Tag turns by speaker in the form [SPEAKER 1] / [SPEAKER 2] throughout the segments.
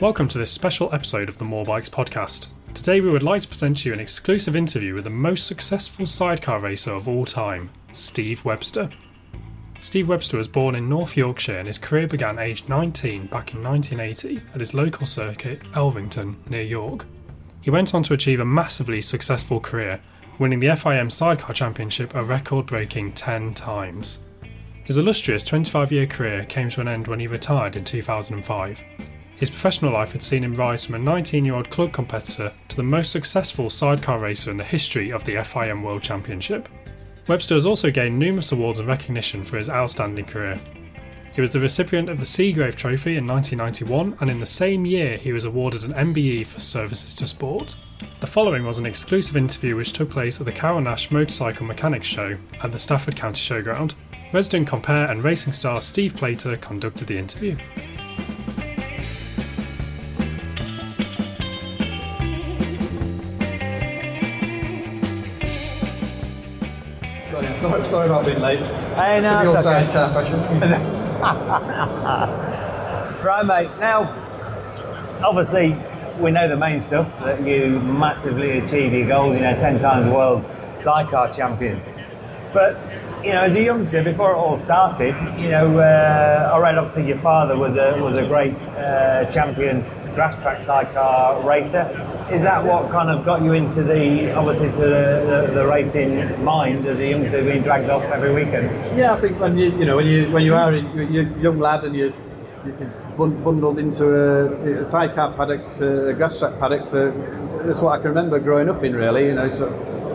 [SPEAKER 1] Welcome to this special episode of the More Bikes podcast. Today, we would like to present you an exclusive interview with the most successful sidecar racer of all time, Steve Webster. Steve Webster was born in North Yorkshire and his career began aged 19 back in 1980 at his local circuit, Elvington, near York. He went on to achieve a massively successful career, winning the FIM Sidecar Championship a record breaking 10 times. His illustrious 25 year career came to an end when he retired in 2005. His professional life had seen him rise from a 19 year old club competitor to the most successful sidecar racer in the history of the FIM World Championship. Webster has also gained numerous awards and recognition for his outstanding career. He was the recipient of the Segrave Trophy in 1991, and in the same year, he was awarded an MBE for services to sport. The following was an exclusive interview which took place at the Carole Nash Motorcycle Mechanics Show at the Stafford County Showground. Resident compare and racing star Steve Plater conducted the interview.
[SPEAKER 2] Sorry, sorry about being late.
[SPEAKER 3] Hey, no,
[SPEAKER 2] Typical
[SPEAKER 3] it's okay.
[SPEAKER 2] sidecar fashion.
[SPEAKER 3] Right, mate. Now, obviously, we know the main stuff that you massively achieve your goals. You know, ten times world sidecar champion. But you know, as a youngster, before it all started, you know, uh, I read obviously your father was a was a great uh, champion grass track sidecar racer. Is that what kind of got you into the obviously to the, the, the racing mind as a youngster, being dragged off every weekend?
[SPEAKER 2] Yeah, I think when you you know when you when you are a young lad and you you're bundled into a, a sidecar paddock, uh, a grass track paddock for that's what I can remember growing up in really. You know, so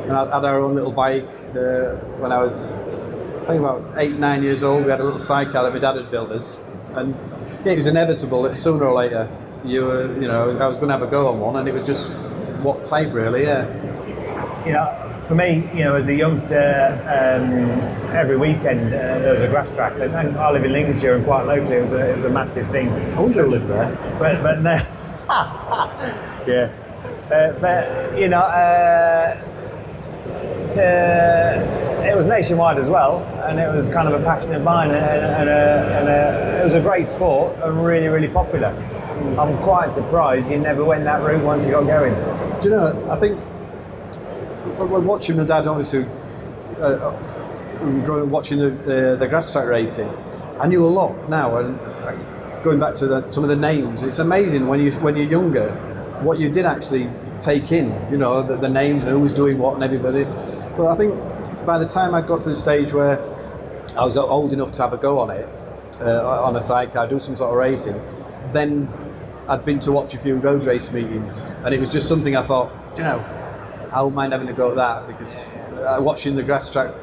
[SPEAKER 2] and I had our own little bike uh, when I was I think about eight nine years old. We had a little sidecar that my dad had built us, and yeah, it was inevitable that sooner or later you were you know I was, I was going to have a go on one, and it was just what type really, yeah.
[SPEAKER 3] you know, for me, you know, as a youngster, um, every weekend uh, there was a grass track, and, and I live in Lincolnshire, and quite locally, it was a, it was a massive thing.
[SPEAKER 2] I wonder who lived there.
[SPEAKER 3] But but no, yeah, uh, but you know, uh, to, it was nationwide as well, and it was kind of a passion of mine, and, and, a, and a, it was a great sport and really really popular. I'm quite surprised you never went that route once you got going.
[SPEAKER 2] Do you know? I think when watching my dad, obviously, uh, uh, watching the, the, grass track racing, I knew a lot now. And uh, going back to the, some of the names, it's amazing when you when you're younger what you did actually take in. You know, the, the names and who was doing what and everybody. But I think by the time I got to the stage where I was old enough to have a go on it, uh, on a sidecar, do some sort of racing, then I'd been to watch a few road race meetings, and it was just something I thought, you know, I wouldn't mind having a go at that because uh, watching the grass track,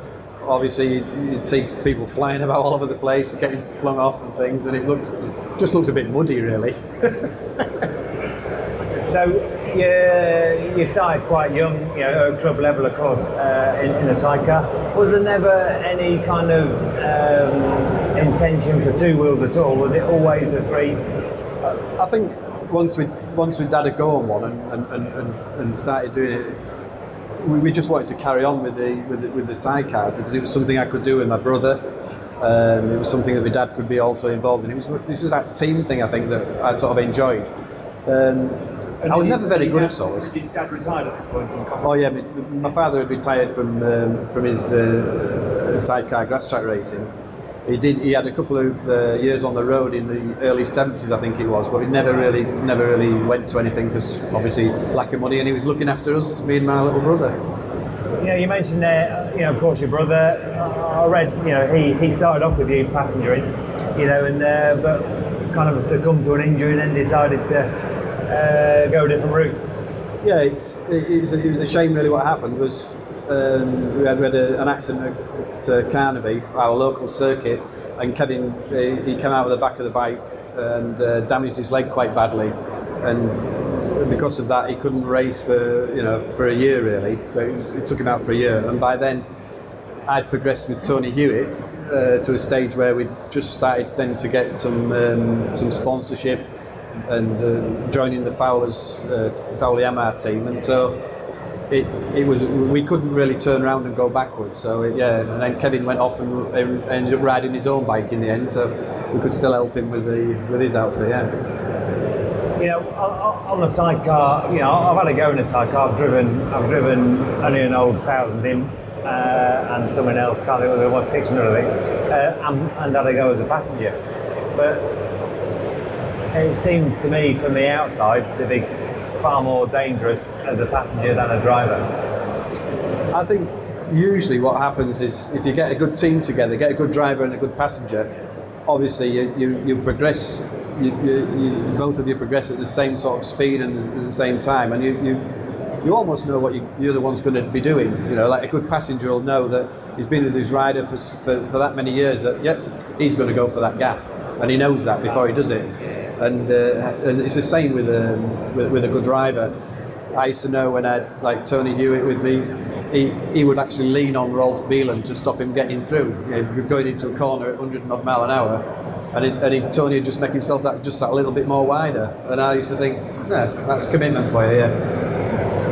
[SPEAKER 2] obviously you'd, you'd see people flying about all over the place, getting flung off and things, and it looked just looked a bit muddy, really.
[SPEAKER 3] So you, you started quite young, you know, at club level, of course, uh, in, in a sidecar. Was there never any kind of um, intention for two wheels at all? Was it always the three?
[SPEAKER 2] I think once we once we'd had a go on one and, and, and, and, and started doing it, we, we just wanted to carry on with the, with the with the sidecars because it was something I could do with my brother. Um, it was something that my dad could be also involved in. It was this is that team thing I think that I sort of enjoyed. Um, I was never very good at solos.
[SPEAKER 3] Did dad retired at this point from
[SPEAKER 2] Oh yeah, my, father had retired from um, from his uh, sidecar grass track racing. He did. He had a couple of uh, years on the road in the early seventies, I think it was, but he never really, never really went to anything because obviously lack of money, and he was looking after us, me and my little brother.
[SPEAKER 3] You know, you mentioned there, uh, you know, of course, your brother. uh, I read, you know, he, he started off with you passengering, you know, and uh, but kind of succumbed to an injury and then decided to uh, go a different route.
[SPEAKER 2] Yeah, it's it, it, was a, it was a shame really. What happened was um, we had, we had a, an accident at uh, Carnaby, our local circuit, and Kevin uh, he came out of the back of the bike and uh, damaged his leg quite badly, and because of that he couldn't race for you know for a year really. So it, was, it took him out for a year, and by then I'd progressed with Tony Hewitt uh, to a stage where we just started then to get some um, some sponsorship and uh, joining the Fowlers uh, Fowley MR team, and so it, it was we couldn't really turn around and go backwards. So it, yeah, and then Kevin went off and, and ended up riding his own bike in the end. So we could still help him with the with his outfit. Yeah.
[SPEAKER 3] You know, on the sidecar, you know, I've had a go in a sidecar. I've driven, I've driven only an old thousand in, uh, and someone else, can't think it was 600 I think, uh, and, and had a go as a passenger. But it seems to me from the outside to be far more dangerous as a passenger than a driver.
[SPEAKER 2] I think usually what happens is if you get a good team together, get a good driver and a good passenger, obviously you, you, you progress, you, you, both of you progress at the same sort of speed and at the same time, and you, you, you almost know what the other one's going to be doing. You know, like a good passenger will know that he's been with his rider for, for, for that many years that, yep, he's going to go for that gap, and he knows that before he does it. And, uh, and it's the same with, um, with, with a good driver. I used to know when I had like Tony Hewitt with me, he, he would actually lean on Rolf Biland to stop him getting through, you know, going into a corner at 100 odd mile an hour. And, it, and he, Tony would just make himself that just that a little bit more wider. And I used to think, no, that's commitment for you, yeah.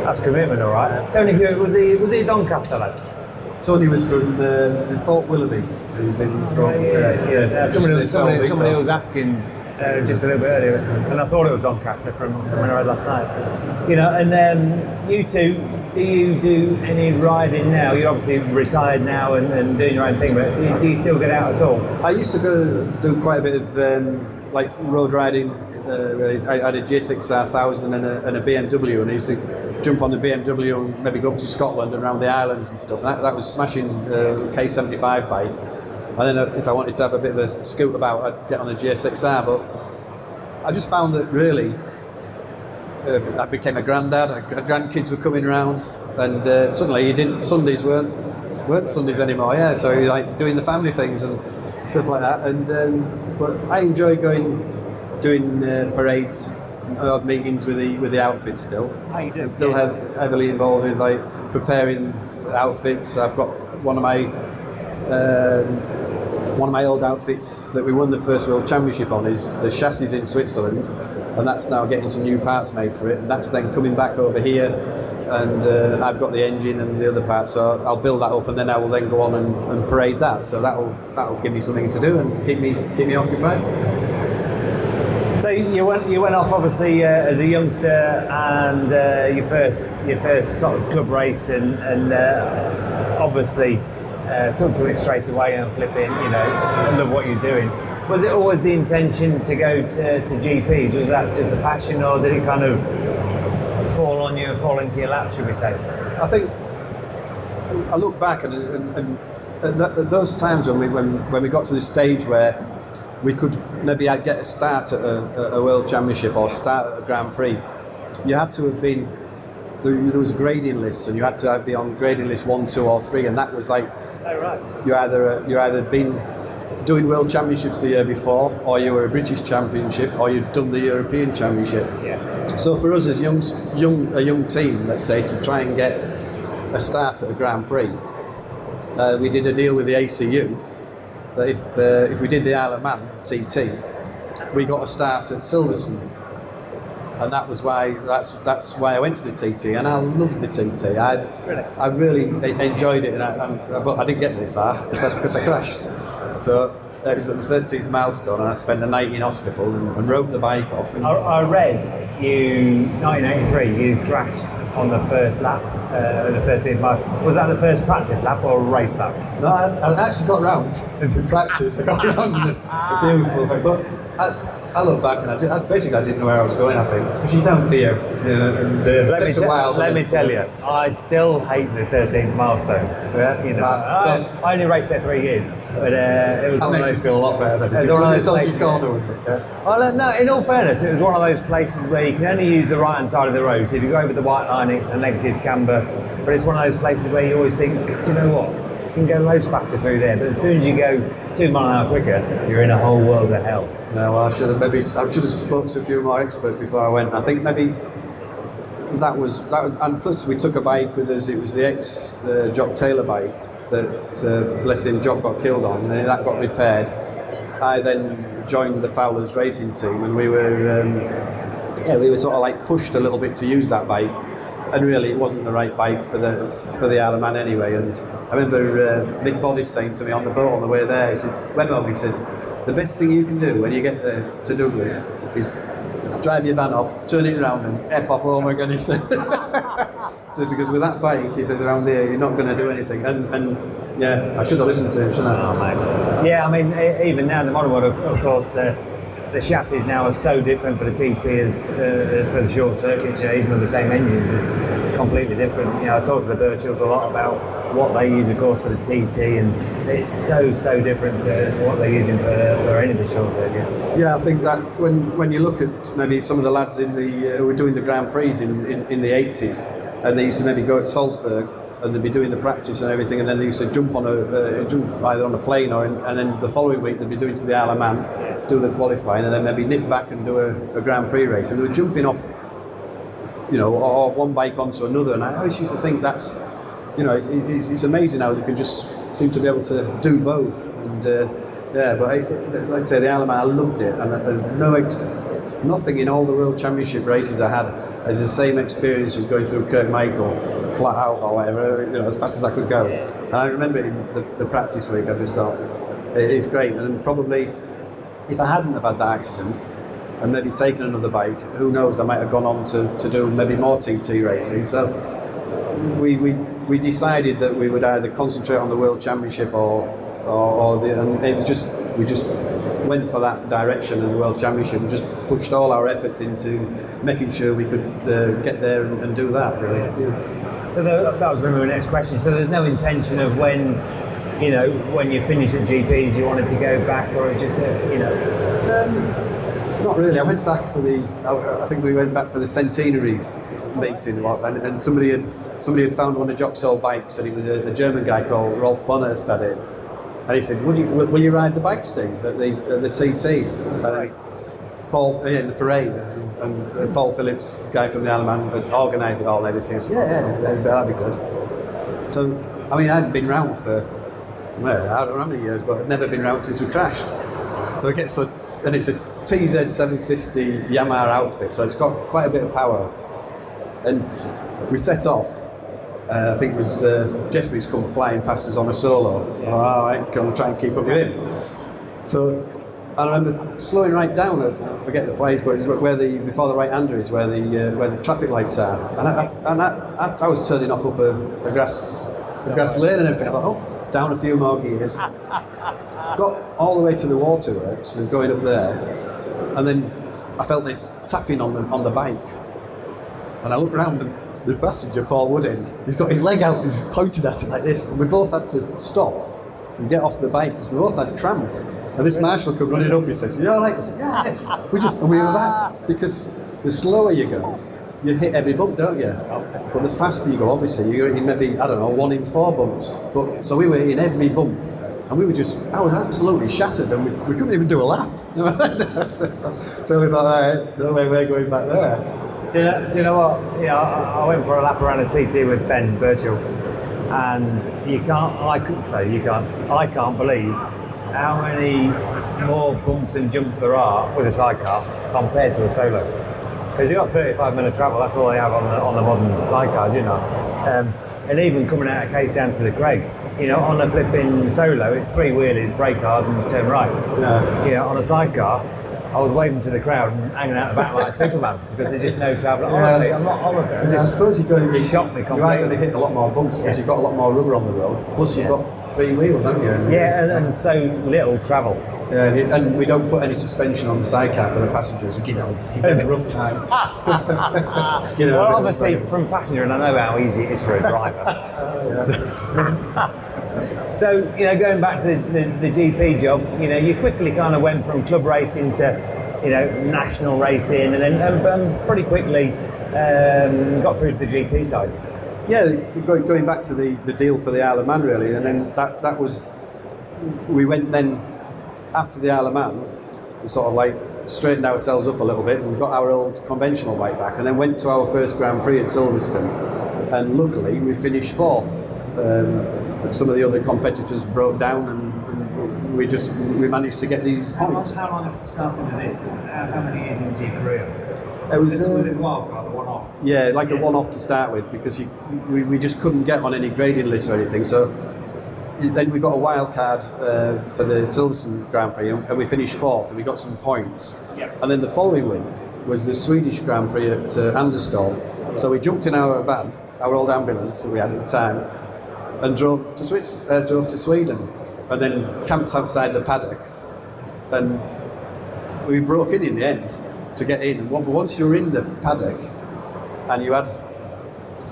[SPEAKER 3] That's commitment, all right. Tony Hewitt, was he, was he a Doncaster lad?
[SPEAKER 2] Tony was from uh, Thorpe Willoughby, who's in Thorpe.
[SPEAKER 3] yeah, yeah, yeah. Somebody,
[SPEAKER 2] just
[SPEAKER 3] somebody, somebody was asking uh, just a little bit earlier, and I thought it was Doncaster from somewhere I read last night. You know, and um, you two, do you do any riding now? You're obviously retired now and, and doing your own thing, but do you, do you still get out at all?
[SPEAKER 2] I used to go do quite a bit of um, like road riding. Uh, I had a GSX-R1000 and a, and a BMW, and I used to jump on the BMW and maybe go up to Scotland and around the islands and stuff. That, that was smashing uh, K75 bike. And then if I wanted to have a bit of a scoot about, I'd get on a GSX-R. But I just found that really, uh, I became a granddad. Grandkids were coming round, and uh, suddenly you didn't. Sundays weren't weren't Sundays anymore. Yeah, so like doing the family things and stuff like that. And um, but I enjoy going, doing uh, parades, and odd meetings with the with the outfits still.
[SPEAKER 3] Oh, you do?
[SPEAKER 2] I'm still
[SPEAKER 3] Yeah.
[SPEAKER 2] heavily involved in like preparing outfits. I've got one of my. Um, one of my old outfits that we won the first World Championship on is the chassis in Switzerland, and that's now getting some new parts made for it. And that's then coming back over here, and uh, I've got the engine and the other parts, so I'll build that up, and then I will then go on and, and parade that. So that'll that'll give me something to do and keep me keep me occupied.
[SPEAKER 3] So you went you went off obviously uh, as a youngster and uh, your first your first sort of club race and and uh, obviously uh, took to it straight away and flipping you know love what you're doing. Was it always the intention to go to, to GPs? Was that just a passion or did it kind of fall on you and fall into your lap? Should we say?
[SPEAKER 2] I think I look back and, and, and at, at those times when we when, when we got to the stage where we could maybe I'd get a start at a, a World Championship or start at a Grand Prix, you had to have been there, there was a grading list, and you had to be on grading list one, two, or three, and that was like
[SPEAKER 3] Oh right.
[SPEAKER 2] you either you either been doing World Championships the year before, or you were a British Championship, or you'd done the European Championship.
[SPEAKER 3] Yeah.
[SPEAKER 2] So for us as young, young, a young team, let's say, to try and get a start at a Grand Prix, uh, we did a deal with the ACU that if uh, if we did the Isle of Man TT, we got a start at Silverstone, and that was why that's that's why I went to the TT, and I loved the TT. I
[SPEAKER 3] Really?
[SPEAKER 2] I really enjoyed it, and I, and, but I didn't get very far because I, crashed. So. It was at the 13th milestone, and I spent the night in hospital and, and wrote the bike off.
[SPEAKER 3] I, I read you 1983. You crashed on the first lap, uh, the 13th mile. Was that the first practice lap or a race lap?
[SPEAKER 2] No, I, I actually got round. It's in practice. I got round beautiful. But I, I look back and I, did, I basically I didn't know where I was going. I think because you don't, do you? And uh, it
[SPEAKER 3] Let, me, te- let me tell you, I still hate the 13th milestone. Yeah, you know, I, I only raced there three years, but uh, it was
[SPEAKER 2] That makes me feel a lot better than
[SPEAKER 3] It was one of those
[SPEAKER 2] dodgy corner, was it? Yeah.
[SPEAKER 3] Well, no, in all fairness, it was one of those places where you can only use the right hand side of the road. So if you go over the white line, it's a negative camber. But it's one of those places where you always think, do you know what? You can go loads faster through there. But as soon as you go two mile an hour quicker, you're in a whole world of hell.
[SPEAKER 2] No, I should have maybe I should have spoken to a few more experts before I went. I think maybe that was that was, and plus we took a bike with us. It was the ex uh, Jock Taylor bike that, uh, bless him, Jock got killed on, and that got repaired. I then joined the Fowlers racing team, and we were um, yeah we were sort of like pushed a little bit to use that bike. and really it wasn't the right bike for the for the Isle of Man anyway. And I remember uh, Mick Boddice saying to me on the boat on the way there, he said, Webber, he said, the best thing you can do when you get there to Douglas is drive your van off, turn it around and F off home again, he said. so because with that bike, he says, around here, you're not going to do anything. And, and yeah, I should have listened to him, shouldn't I?
[SPEAKER 3] Oh, mate. Yeah, I mean, even now, the modern world, of course, the the chassis now are so different for the TT as uh, for the short circuits. You know, even with the same engines, it's completely different. You know, I talked to the Birchalls a lot about what they use, of course, for the TT, and it's so so different to, to what they're using for, for any of the short circuits.
[SPEAKER 2] Yeah, I think that when, when you look at maybe some of the lads in the uh, who were doing the Grand Prix in, in, in the 80s, and they used to maybe go to Salzburg and they'd be doing the practice and everything, and then they used to jump on a uh, jump either on a plane or in, and then the following week they'd be doing to the Isle of Man, do the qualifying, and then maybe nip back and do a, a Grand Prix race, and they were jumping off, you know, off one bike onto another, and I always used to think that's, you know, it, it's, it's amazing how they can just seem to be able to do both, and uh, yeah, but I, like I say, the Isle of Man, I loved it, and there's no ex, nothing in all the World Championship races I had as the same experience as going through Kirkmichael flat out or whatever, you know, as fast as I could go. And I remember in the, the practice week, I just thought, it is great. And probably, if I hadn't have had that accident and maybe taken another bike, who knows, I might have gone on to, to do maybe more TT racing. So we, we, we decided that we would either concentrate on the World Championship or, or, or the, and it was just, we just went for that direction in the World Championship and just pushed all our efforts into making sure we could uh, get there and, and do that, really. Yeah.
[SPEAKER 3] So the, that was going to be my next question. So there's no intention of when, you know, when you finish at GPs, you wanted to go back, or it's just, a, you know.
[SPEAKER 2] Um, not really. I went back for the. I, I think we went back for the centenary meeting, and, and somebody had somebody had found one of Jock's old bikes, and it was a, a German guy called Rolf Bonner had it, and he said, "Will you will, you ride the bike Steve at the at the TT?" Paul yeah, in the parade, and, and Paul Phillips, guy from the Isle of Man, had organised it all and everything. So, yeah, yeah, that'd, be good. So, I mean, I hadn't been round for, well, I don't know how many years, but I'd never been round since we crashed. So it gets a, and it's a TZ750 Yamaha outfit, so it's got quite a bit of power. And we set off. Uh, I think it was uh, Jefferies come flying past us on a solo. Yeah. Ain't going to try and keep up with him. So I remember slowing right down. I forget the place, but where the before the right hander is, where the uh, where the traffic lights are. And I, and I, I, I, was turning off up a, a grass a grass lane and everything. I thought, oh, down a few more gears. Got all the way to the waterworks and going up there, and then I felt this tapping on the on the bike, and I looked around and the passenger Paul Woodhead, he's got his leg out, he's pointed at it like this. And we both had to stop and get off the bike because we both had cramp. And this marshal come running up, he says, You all right? I said, Yeah, we just, and we were that. Because the slower you go, you hit every bump, don't you? But the faster you go, obviously, you're in maybe, I don't know, one in four bumps. But So we were in every bump. And we were just, I was absolutely shattered and we, we couldn't even do a lap. so we thought, all right, no way we're going back there.
[SPEAKER 3] Do you know, do you know what? Yeah, I, went for a lap around a TT with Ben Birchall, and you can't. I could say you can't. I can't believe how many more bumps and jumps there are with a sidecar compared to a solo. Because you've got 35 minute travel, that's all they have on the, on the modern sidecars, you know. Um, and even coming out of case down to the Creg, you know, on a flipping solo, it's three wheelies, brake hard and turn right. Yeah. You know, on a sidecar, I was waving to the crowd and hanging out the back like Superman because there's just no travel. Honestly, yeah. I'm not honestly.
[SPEAKER 2] I, just, I suppose you're going to
[SPEAKER 3] shock me completely.
[SPEAKER 2] You are going to hit a lot more bumps because yeah. you've got a lot more rubber on the road. Plus, you've got three wheels, haven't you?
[SPEAKER 3] Yeah, and, and so little travel.
[SPEAKER 2] Yeah, and we don't put any suspension on the sidecar for the passengers. We give them a rough time.
[SPEAKER 3] you know, well, obviously, from passenger, and I know how easy it is for a driver. so, you know, going back to the, the, the, GP job, you know, you quickly kind of went from club racing to, you know, national racing, and then pretty quickly um, got through to the GP side
[SPEAKER 2] yeah, going back to the, the deal for the Isle of Man, really, and then that, that was, we went then, after the Isle of Man, we sort of like straightened ourselves up a little bit and got our old conventional bike back, and then went to our first Grand Prix at Silverstone, and luckily we finished fourth. Um, some of the other competitors broke down and, and we just we managed to get these
[SPEAKER 3] How long,
[SPEAKER 2] points.
[SPEAKER 3] how long after starting was this? How, how many years into your career?
[SPEAKER 2] It was,
[SPEAKER 3] was, was
[SPEAKER 2] uh,
[SPEAKER 3] it wildcard, the one off?
[SPEAKER 2] Yeah, like a one-off to start with because you, we, we just couldn't get on any grading list or anything. So then we got a wild card uh, for the Silverstone Grand Prix and we finished fourth and we got some points.
[SPEAKER 3] Yeah.
[SPEAKER 2] And then the following week was the Swedish Grand Prix at uh, Anderstorp. So we jumped in our van, our old ambulance that we had at the time, and drove to Swiss, uh, drove to Sweden, and then camped outside the paddock. And we broke in in the end to get in. But once you were in the paddock and you had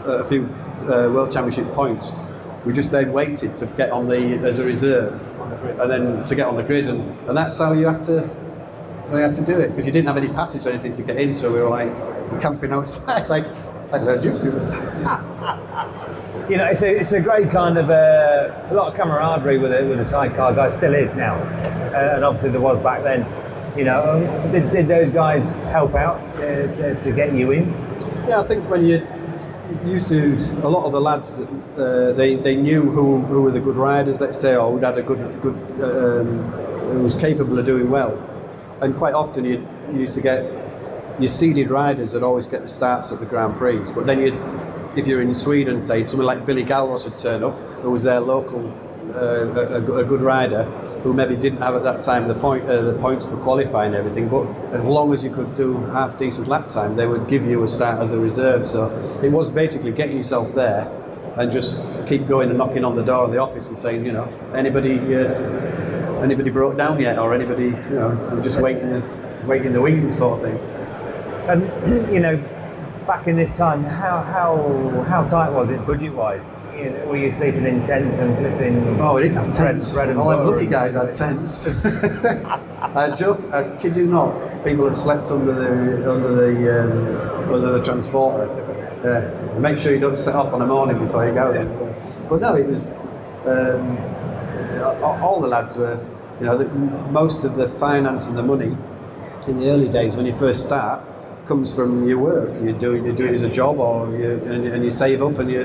[SPEAKER 2] a few uh, World Championship points, we just then waited to get on the as a reserve, and then to get on the grid, and, and that's how you had to we had to do it because you didn't have any passage or anything to get in, so we were like camping outside like like the gypsies.
[SPEAKER 3] You know, it's a, it's a great kind of uh, a lot of camaraderie with a, with a sidecar guy. Still is now, uh, and obviously there was back then. You know, um, did, did those guys help out to, to, to get you in?
[SPEAKER 2] Yeah, I think when you used to, a lot of the lads, uh, they, they knew who, who were the good riders, let's say, or who had a good, good um, who was capable of doing well. And quite often you, used to get your seeded riders would always get the starts at the Grand Prix. But then you'd, if you're in Sweden, say, someone like Billy Gällros would turn up, who was their local, uh, a, a good rider, who maybe didn't have at that time the point uh, the points for qualifying and everything. But as long as you could do half decent lap time, they would give you a start as a reserve. So it was basically getting yourself there and just keep going and knocking on the door of the office and saying, you know, anybody, uh, anybody broke down yet, or anybody, you know, just waiting, waiting the wings sort of thing.
[SPEAKER 3] And you know, back in this time, how how how tight was it budget wise? You know, were you sleeping in tents and flipping?
[SPEAKER 2] Oh, we didn't have tents.
[SPEAKER 3] bread and
[SPEAKER 2] All them lucky guys had tents. I joke, I kid you not, people have slept under the under the um, under the transporter. Yeah. Make sure you don't set off on a morning before you go there. But no, it was um, uh, all the lads were, you know, the, most of the finance and the money in the early days when you first start comes from your work. You do you do it as a job, or you, and, and you save up. And you,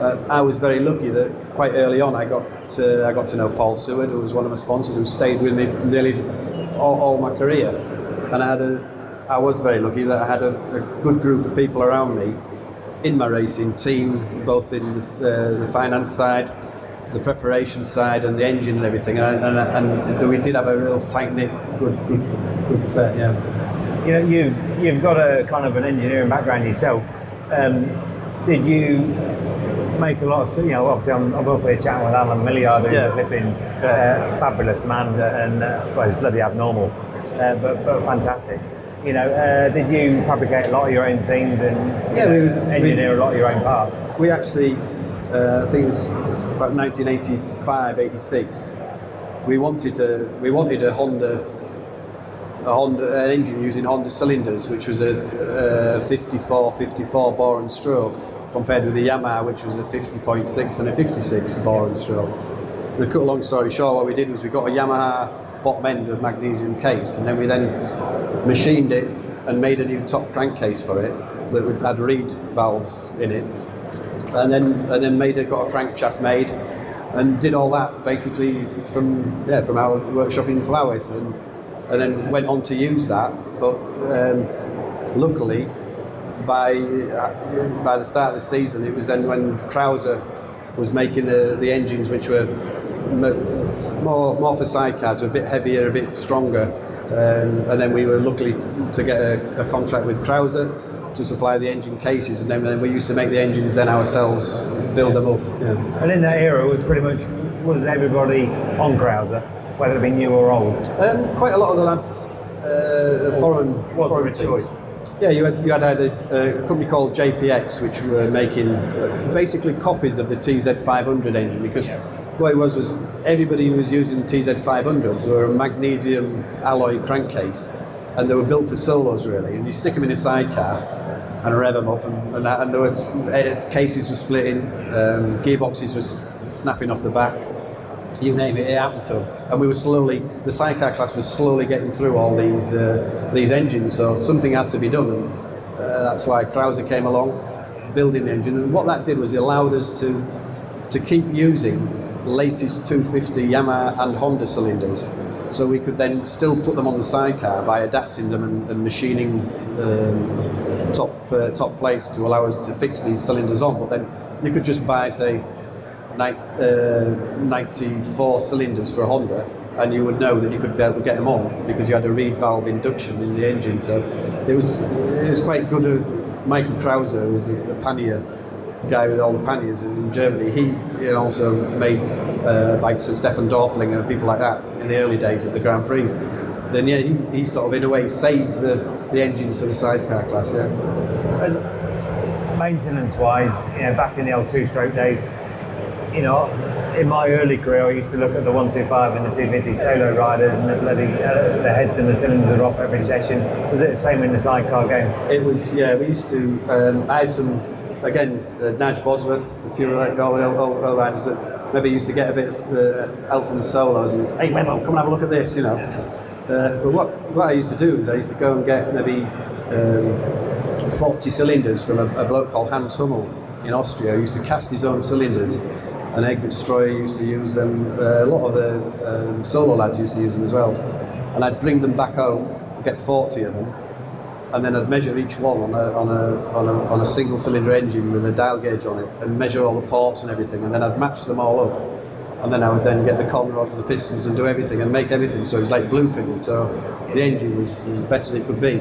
[SPEAKER 2] uh, I was very lucky that quite early on I got to, I got to know Paul Seward, who was one of my sponsors, who stayed with me nearly all, all my career. And I had a, I was very lucky that I had a, a good group of people around me in my racing team, both in the, the finance side, the preparation side, and the engine and everything. And, and, and we did have a real tight knit, good, good, good set. Yeah.
[SPEAKER 3] You know, you've you've got a kind of an engineering background yourself. Um, did you make a lot of? You know, obviously I'm, I'm up here chatting with Alan Millyard, who's
[SPEAKER 2] Yeah.
[SPEAKER 3] a flipping uh, fabulous man, and uh, well, he's bloody abnormal, uh, but but fantastic. You know, uh, did you fabricate a lot of your own things and
[SPEAKER 2] Yeah, we was- we-
[SPEAKER 3] engineer a lot of your own parts?
[SPEAKER 2] We actually, uh, I think it was about 1985, 86. We wanted a we wanted a Honda, Honda an engine using Honda cylinders, which was a, a 54, 54 bore and stroke, compared with the Yamaha, which was a 50.6 and a 56 bore and stroke. To cut a long story short, what we did was we got a Yamaha bottom end of magnesium case, and then we then machined it and made a new top crankcase for it that would- had reed valves in it and then and then made it got a crankshaft made and did all that basically from yeah from our workshop in Flowith and and then went on to use that but um, luckily by uh, by the start of the season it was then when Krauser was making the, the engines which were more more for sidecars were a bit heavier a bit stronger um, and then we were lucky to get a, a contract with Krauser to supply the engine cases, and then, then we used to make the engines then ourselves, build them up. Yeah.
[SPEAKER 3] And in that era, it was pretty much was everybody on Krauser, whether it be new or old.
[SPEAKER 2] Um, quite a lot of the lads, uh, the foreign,
[SPEAKER 3] Was
[SPEAKER 2] foreign
[SPEAKER 3] choice?
[SPEAKER 2] Yeah, you had, you had either uh, a company called JPX, which were making uh, basically copies of the TZ500 engine because what it was was everybody was using TZ500s. They were a magnesium alloy crankcase, and they were built for solos really. And you stick them in a sidecar and rev them up, and, and, that, and there was uh, cases were splitting, um, gearboxes were snapping off the back you name it, it happened to them. And we were slowly, the sidecar class was slowly getting through all these uh, these engines, so something had to be done. And uh, that's why Krauser came along, building the engine. And what that did was it allowed us to to keep using latest 250 Yamaha and Honda cylinders. So we could then still put them on the sidecar by adapting them and, and machining um, top uh, top plates to allow us to fix these cylinders on. But then you could just buy, say, 94 cylinders for a Honda, and you would know that you could be able to get them on because you had a reed valve induction in the engine. So it was it was quite good of Michael Krauser, who was the, pannier guy with all the panniers in Germany. He, also made uh, bikes for Stefan Dörflinger and people like that in the early days of the Grand Prix. Then yeah, he, he sort of in a way saved the, the engines for the sidecar class. Yeah.
[SPEAKER 3] And maintenance wise, you know, back in the old two stroke days, you know, in my early career, I used to look at the 125 and the 250 solo riders, and the bloody uh, the heads and the cylinders are off every session. Was it the same in the sidecar game?
[SPEAKER 2] It was, yeah, we used to, um, I had some, again, uh, Bosworth, if you like all the old, old, old riders that maybe used to get a bit of uh, help from the solos and, hey, come and have a look at this, you know. Uh, but what, what I used to do is I used to go and get maybe um, 40 cylinders from a, a bloke called Hans Hummel in Austria who used to cast his own cylinders. And Egbert Streuer used to use them, uh, a lot of the um, solo lads used to use them as well. And I'd bring them back home, get 40 of them, and then I'd measure each one on a, on a, on a, on a single cylinder engine with a dial gauge on it and measure all the ports and everything. And then I'd match them all up. And then I would then get the con rods, the pistons and do everything and make everything. So it was like blueprinting so the engine was as best as it could be.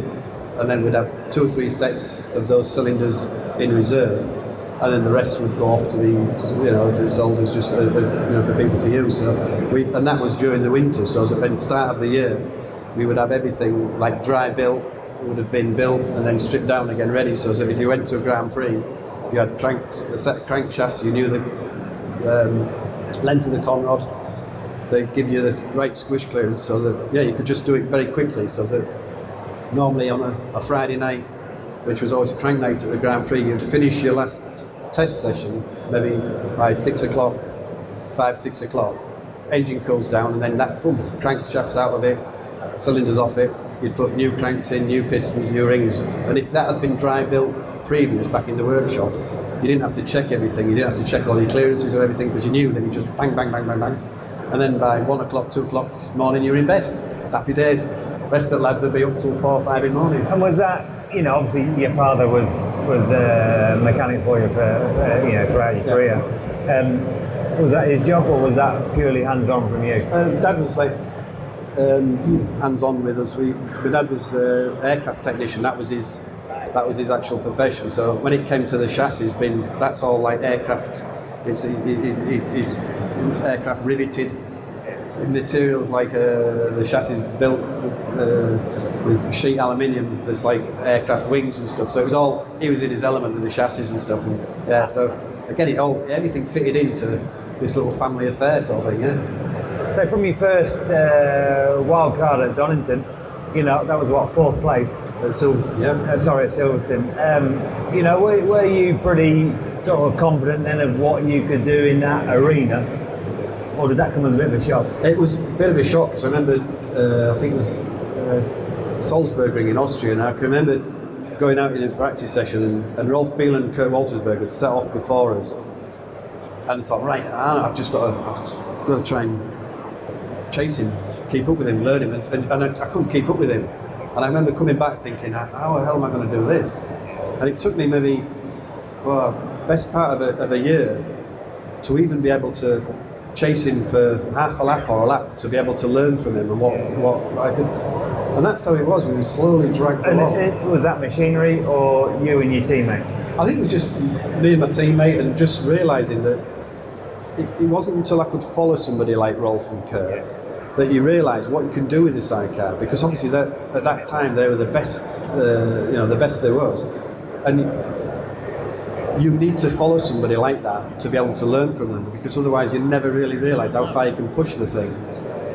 [SPEAKER 2] And then we'd have two or three sets of those cylinders in reserve and then the rest would go off to be you know sold as just uh, uh, you know for people to use so we, and that was during the winter so at the start of the year we would have everything like dry built would have been built and then stripped down again ready so if you went to a Grand Prix you had cranked a set of crankshafts you knew the um, length of the conrod they give you the right squish clearance so that yeah you could just do it very quickly so that normally on a, a Friday night which was always a crank night at the Grand Prix you'd finish your last test session maybe by six o'clock five six o'clock engine cools down and then that boom crankshafts out of it cylinders off it you'd put new cranks in, new pistons, new rings. And if that had been dry built previous back in the workshop, you didn't have to check everything. You didn't have to check all your clearances or everything because you knew that you just bang, bang, bang, bang, bang. And then by one o'clock, two o'clock morning, you're in bed. Happy days. Rest of the lads would be up till four five in the morning.
[SPEAKER 3] And was that, you know, obviously your father was was a mechanic for you for, uh, you know throughout your career. Um, was that his job or was that purely hands on from you?
[SPEAKER 2] Um, Dad was like um, hands-on with us. We, my dad was uh, aircraft technician. That was his. That was his actual profession. So when it came to the chassis, been that's all like aircraft. It's it, it, it, aircraft riveted. It's materials like uh, the chassis built with, uh, with sheet aluminium. There's like aircraft wings and stuff. So it was all he was in his element with the chassis and stuff. And, yeah. So again, it all everything fitted into this little family affair sort of thing. Yeah.
[SPEAKER 3] So from your first uh, wild card at Donington, you know that was what fourth place.
[SPEAKER 2] At Silverstone, yeah.
[SPEAKER 3] Uh, sorry, at Silverstone. Um, you know, were, were you pretty sort of confident then of what you could do in that arena, or did that come as a bit of a shock?
[SPEAKER 2] It was a bit of a shock because I remember, uh, I think it was uh, Salzburgring in Austria, and I can remember going out in a practice session, and, and Rolf Biel and Kurt Waltisperg had set off before us, and thought, right, I've just got to, I've just got to try and chase him, keep up with him, learn him, and, and, and I, I couldn't keep up with him. And I remember coming back thinking, how the hell am I going to do this? And it took me maybe, well, best part of a, of a year to even be able to chase him for half a lap or a lap to be able to learn from him and what, what I could. And that's how it was. We were slowly dragged
[SPEAKER 3] And
[SPEAKER 2] along.
[SPEAKER 3] it, it- was that machinery or you and your teammate?
[SPEAKER 2] I think it was just me and my teammate and just realising that it, it wasn't until I could follow somebody like Rolf and Kurt that you realise what you can do with the sidecar because obviously that, at that time they were the best, uh, you know, the best there was, and you need to follow somebody like that to be able to learn from them because otherwise you never really realise how far you can push the thing,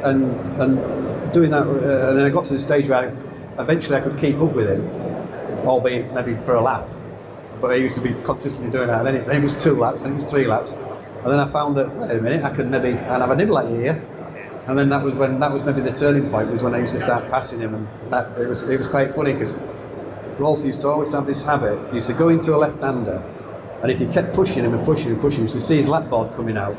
[SPEAKER 2] and and doing that, uh, and then I got to the stage where I, eventually I could keep up with him, albeit maybe for a lap but I used to be consistently doing that. And then it, then it was two laps, then it was three laps, and then I found that wait a minute, I could maybe and have a nibble at you here. And then that was when that was maybe the turning point was when I used to start passing him, and that it was it was quite funny because Rolf used to always have this habit. He used to go into a left-hander, and if you kept pushing him and pushing and pushing him, you used to see his lap board coming out,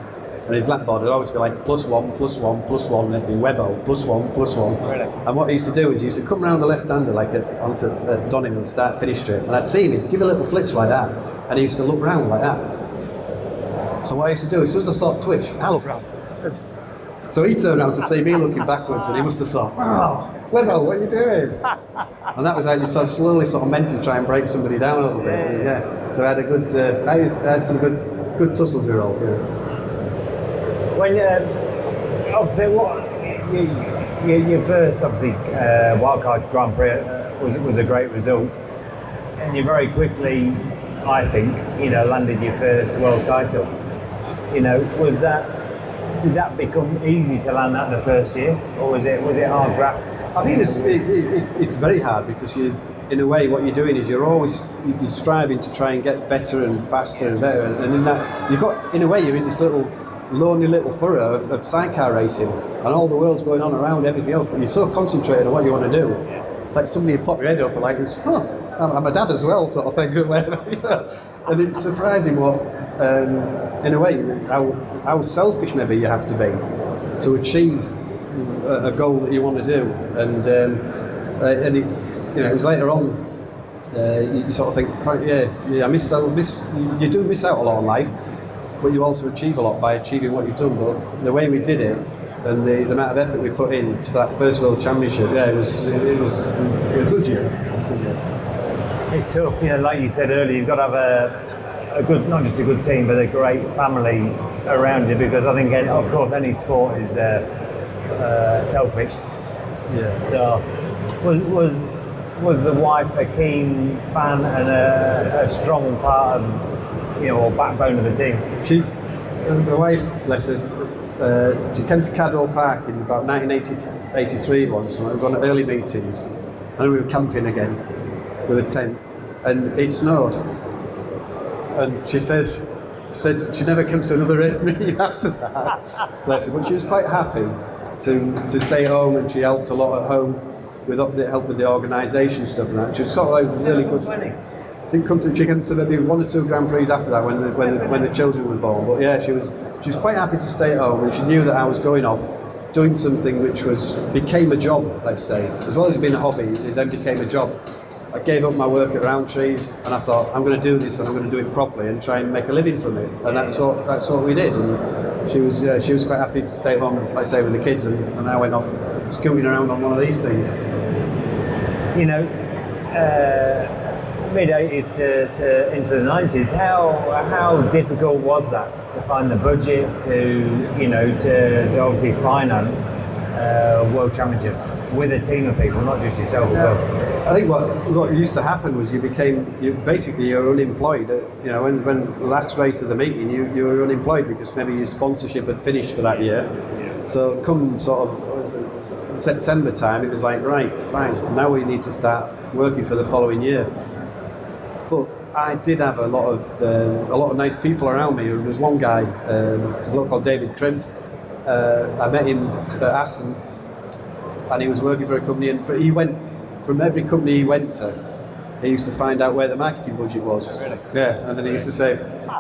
[SPEAKER 2] And his lap board would always be like plus one, plus one, plus one, and it'd be Webbo, plus one, plus one.
[SPEAKER 3] Really?
[SPEAKER 2] And what he used to do is he used to come round the left hander like at, onto uh, Donington start finish straight. And I'd see him, give a little flitch like that, and he used to look round like that. So what I used to do, as soon as I saw it twitch, I look round. So he turned around to see me looking backwards, and he must have thought, "Oh, Webbo, what are you doing?" and that was how you sort of slowly, sort of mentally try and break somebody down a little bit. And, yeah. So I had a good, uh, I had some good, good tussles with Rolf. Yeah.
[SPEAKER 3] When uh, obviously what you, you, your first obviously uh, wildcard Grand Prix uh, was was a great result, and you very quickly, I think, you know, landed your first world title. You know, was that did that become easy to land that the first year, or was it was it hard graft?
[SPEAKER 2] I think it's, it, it- it's, it's very hard because you, in a way, what you're doing is you're always you're striving to try and get better and faster and better, and, and in that you've got, in a way, you're in this little lonely little furrow of, of sidecar racing, and all the world's going on around everything else, but you're so concentrated on what you want to do, like somebody would pop your head up and like, oh, I'm, I'm a dad as well, sort of thing, and it's surprising what, um, in a way, how, how selfish maybe you have to be to achieve a, a goal that you want to do, and um, uh, and it, you know it was later on. Uh, you, you sort of think, yeah, yeah, I missed, I miss, you, you do miss out a lot in life, but you also achieve a lot by achieving what you've done. But the way we did it, and the, the amount of effort we put in to that first World Championship, yeah, it was it, it was, it was a good year.
[SPEAKER 3] It's tough, you know, like you said earlier, you've got to have a, a good, not just a good team, but a great family around you because I think, of course, any sport is uh, uh, selfish.
[SPEAKER 2] Yeah.
[SPEAKER 3] So, was was was the wife a keen fan and a, a strong part of, you know, or backbone of the team?
[SPEAKER 2] She, uh, my wife, bless her, uh, she came to Cadwell Park in about 1983 it was something. We were on early meetings, and we were camping again with a tent, and it snowed. And she says, she said she never came to another race meeting after that. Bless her, but she was quite happy to to stay home, and she helped a lot at home with the help with the organisation stuff and that. She was sort of like really good. She didn't come to she came to maybe one or two Grand Prix after that when the, when the, when the children were born. But yeah, she was she was quite happy to stay at home, and she knew that I was going off doing something which was became a job. Let's say, as well as being a hobby, it then became a job. I gave up my work at Rowntree's, and I thought I'm going to do this, and I'm going to do it properly, and try and make a living from it. And that's what that's what we did. And she was yeah, she was quite happy to stay home, I say, with the kids, and, and I went off scooting around on one of these things.
[SPEAKER 3] you know, uh, mid 80s to, to into the 90s, how how difficult was that to find the budget to, you know, to, to obviously finance uh, World Championship with a team of people, not just yourself, of course?
[SPEAKER 2] I think what what used to happen was you became you basically you're unemployed. You know, when, when the last race of the meeting, you, you were unemployed because maybe your sponsorship had finished for that year. Yeah. So come sort of was it, September time, it was like right, bang, now we need to start working for the following year. But I did have a lot of um, a lot of nice people around me. There was one guy, um, a bloke called David Crimp. Uh, I met him at Assen and he was working for a company and for, he went from every company he went to he used to find out where the marketing budget was. Yeah and then he used to say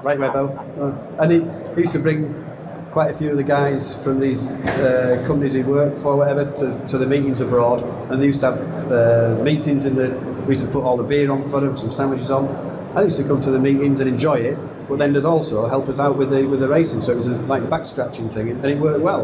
[SPEAKER 2] right Webbo uh, and he, he used to bring quite a few of the guys from these uh, companies he worked for whatever to, to the meetings abroad and they used to have uh, meetings in the we used to put all the beer on for them some sandwiches on I used to come to the meetings and enjoy it but then they'd also help us out with the with the racing so it was a like back scratching thing and it worked well.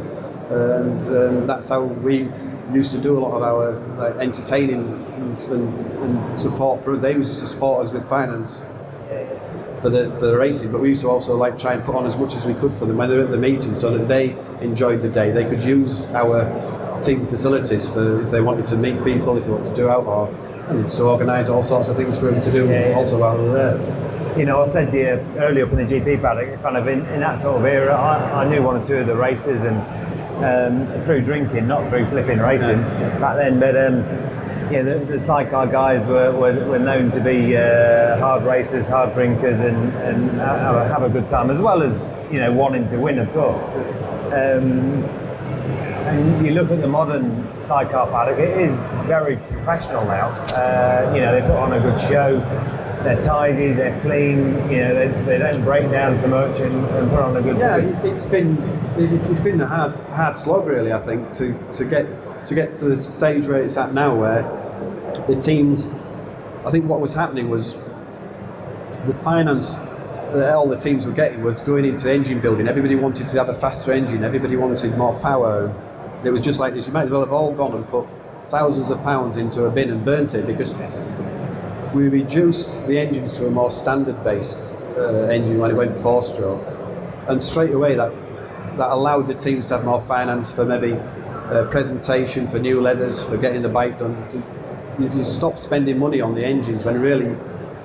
[SPEAKER 2] And um, that's how we used to do a lot of our like, entertaining and, and, and support for us. They used to support us with finance uh, for the for the racing, but we used to also like try and put on as much as we could for them when they were at the meeting, so that they enjoyed the day. They could use our team facilities for if they wanted to meet people, if they wanted to do out, or and to organise all sorts of things for them to do
[SPEAKER 3] Yeah, yeah.
[SPEAKER 2] also while we were there.
[SPEAKER 3] You know, I said to you earlier up in the GP paddock, kind of in, in that sort of era, I, I knew one or two of the races and um, through drinking, not through flipping racing back then. But um, yeah, the, the sidecar guys were, were, were known to be uh, hard racers, hard drinkers, and, and have, a- have a good time as well as you know wanting to win, of course. Um, and you look at the modern sidecar paddock, it is very professional now. Uh, you know, they put on a good show. they're tidy, they're clean. You know, they, they don't break down so much and, and put on a good.
[SPEAKER 2] Yeah, it's been it- it's been a hard hard slog really. I think to to get to get to the stage where it's at now, where the teams. I think what was happening was the finance that all the teams were getting was going into engine building. Everybody wanted to have a faster engine. Everybody wanted more power. It was just like this. You might as well have all gone and put thousands of pounds into a bin and burnt it because we reduced the engines to a more standard-based uh, engine when it went four-stroke, and straight away that that allowed the teams to have more finance for maybe uh, presentation, for new leathers, for getting the bike done. You, you stop spending money on the engines when really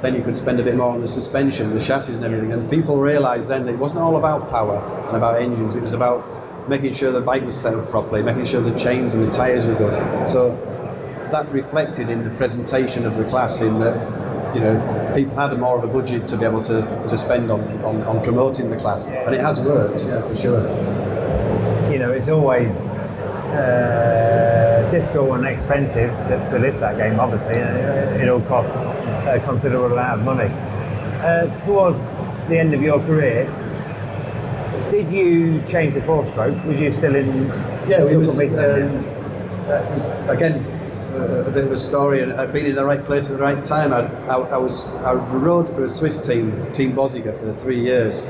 [SPEAKER 2] then you could spend a bit more on the suspension, the chassis, and everything. And people realised then that it wasn't all about power and about engines. It was about making sure the bike was set up properly, making sure the chains and the tyres were good. So that reflected in the presentation of the class in that you know people had more of a budget to be able to, to spend on, on, on promoting the class and it has worked yeah for sure
[SPEAKER 3] you know, it's always uh, difficult and expensive to, to lift that game. Obviously, it all costs a considerable amount of money. Uh, towards the end of your career, did you change the four-stroke? Was you still in?
[SPEAKER 2] yeah
[SPEAKER 3] still
[SPEAKER 2] was, um, uh, was again a bit of a story and I'd been in the right place at the right time. I, I, I was I rode for a Swiss team Team Bösiger for three years.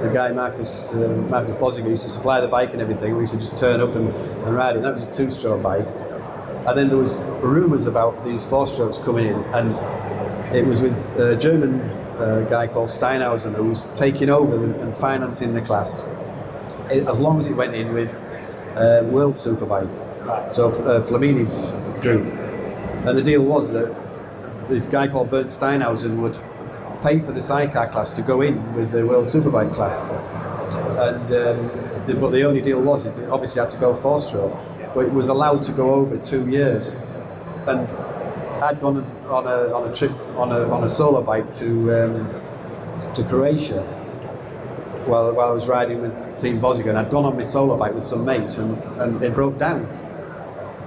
[SPEAKER 2] The guy Marcus uh, Marcus Bösiger used to supply the bike and everything. We used to just turn up and, and ride and that was a two-stroke bike. And then there was rumours about these four strokes coming in and it was with a German uh, guy called Steinhausen who was taking over and financing the class. It- as long as it went in with uh, World Superbike so uh, Flammini's group and the deal was that this guy called Bernd Steinhausen would pay for the sidecar class to go in with the World Superbike class and um, the, but the only deal was it obviously had to go four stroke, but it was allowed to go over two years. And I'd gone on a, on a trip on a, on a solo bike to um, to Croatia while, while I was riding with Team Bösiger, and I'd gone on my solo bike with some mates, and, and it broke down.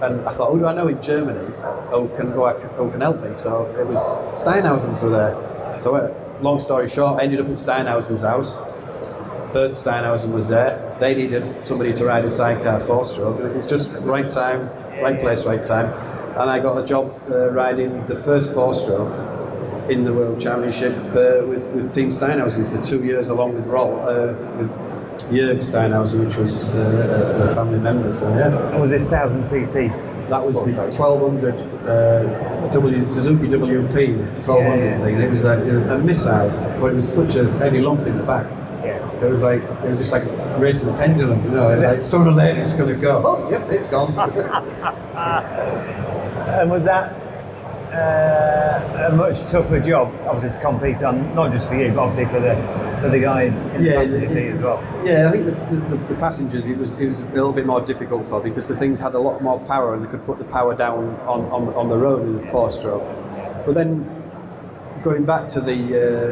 [SPEAKER 2] And I thought, who do I know in Germany who can, who, I who can help me? So it was Steinhausen's were there. So, uh, long story short, I ended up at Steinhausen's house. Bert Steinhausen was there. They needed somebody to ride a sidecar four stroke. and It was just right time, right place, right time. And I got a job uh, riding the first four stroke in the World Championship uh, with, with Team Steinhausen for two years, along with Roll, uh, with Jörg Steinhausen, which was uh, a family member. So, yeah.
[SPEAKER 3] was this thousand cc?
[SPEAKER 2] That was the 1200 uh, W, Suzuki WP 1200
[SPEAKER 3] Yeah.
[SPEAKER 2] thing. And it was a, a missile, but it was such a heavy lump in the back.
[SPEAKER 3] Yeah.
[SPEAKER 2] It was like it was just like racing a pendulum, you know. It's like sooner or later it's going to go. Oh, yep, it's gone.
[SPEAKER 3] And was that uh, a much tougher job, obviously, to compete on, not just for you, but obviously for the for the guy in the
[SPEAKER 2] Yeah,
[SPEAKER 3] passenger seat as well?
[SPEAKER 2] yeah, I think the, the, the passengers it was it was a little bit more difficult for because the things had a lot more power and they could put the power down on, on, on the road with the four stroke. But then going back to the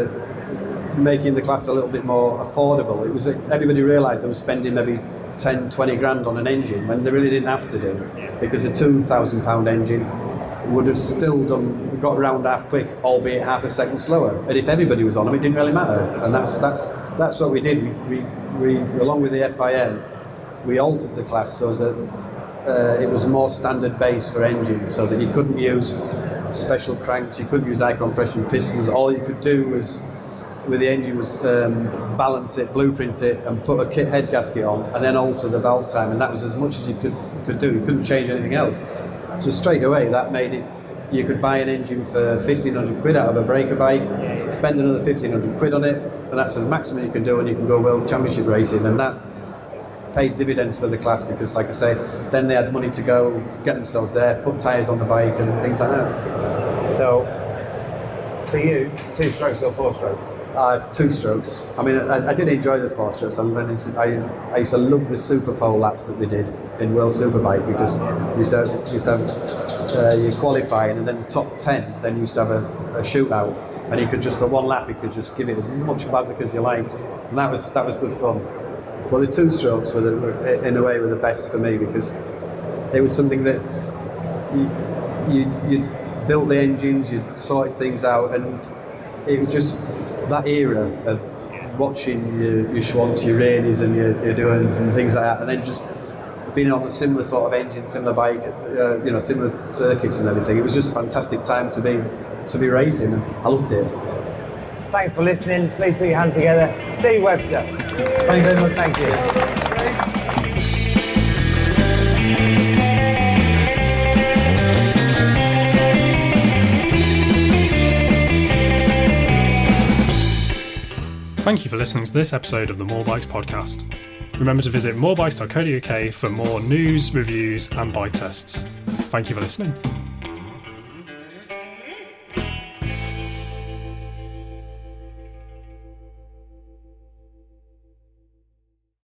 [SPEAKER 2] uh, making the class a little bit more affordable, it was everybody realised they were spending maybe 10, 20 grand on an engine when they really didn't have to do because a two thousand pound engine would have still done got around half quick, albeit half a second slower. And if everybody was on them, it didn't really matter. And that's that's that's what we did. We we, we along with the FIM, we altered the class so that uh, it was more standard base for engines, so that you couldn't use special cranks, you couldn't use high compression pistons. All you could do was with the engine was um, balance it, blueprint it, and put a kit head gasket on, and then alter the valve time, and that was as much as you could could do. You couldn't change anything else. So straight away, that made it. You could buy an engine for fifteen hundred quid out of a breaker bike, spend another fifteen hundred quid on it, and that's as maximum you can do, and you can go world championship racing, and that paid dividends for the class because, like I say, then they had money to go get themselves there, put tyres on the bike, and things like that.
[SPEAKER 3] So, for you, two strokes or four strokes?
[SPEAKER 2] Uh, two strokes. I mean, I, I did enjoy the four strokes. I, I, I used to love the Super Pole laps that they did in World Superbike because you used to have, you used to have uh, your qualifying and then the top 10, then you used to have a, a shootout. And you could just, for one lap, you could just give it as much bazic as you liked. And that was, that was good fun. Well, the two strokes were, the, were, in a way, were the best for me because it was something that you, you, you built the engines, you sorted things out, and it was just that era of watching your, your Schwantz, your Raineys and your, your Doohans and things like that, and then just being on a similar sort of engine, similar bike, uh, you know, similar circuits and everything. It was just a fantastic time to be to be racing. I loved it.
[SPEAKER 3] Thanks for listening. Please put your hands together. Steve Webster.
[SPEAKER 2] Thank you very much.
[SPEAKER 3] Thank you.
[SPEAKER 1] Thank you for listening to this episode of the More Bikes podcast. Remember to visit morebikes.co.uk for more news, reviews, and bike tests. Thank you for listening.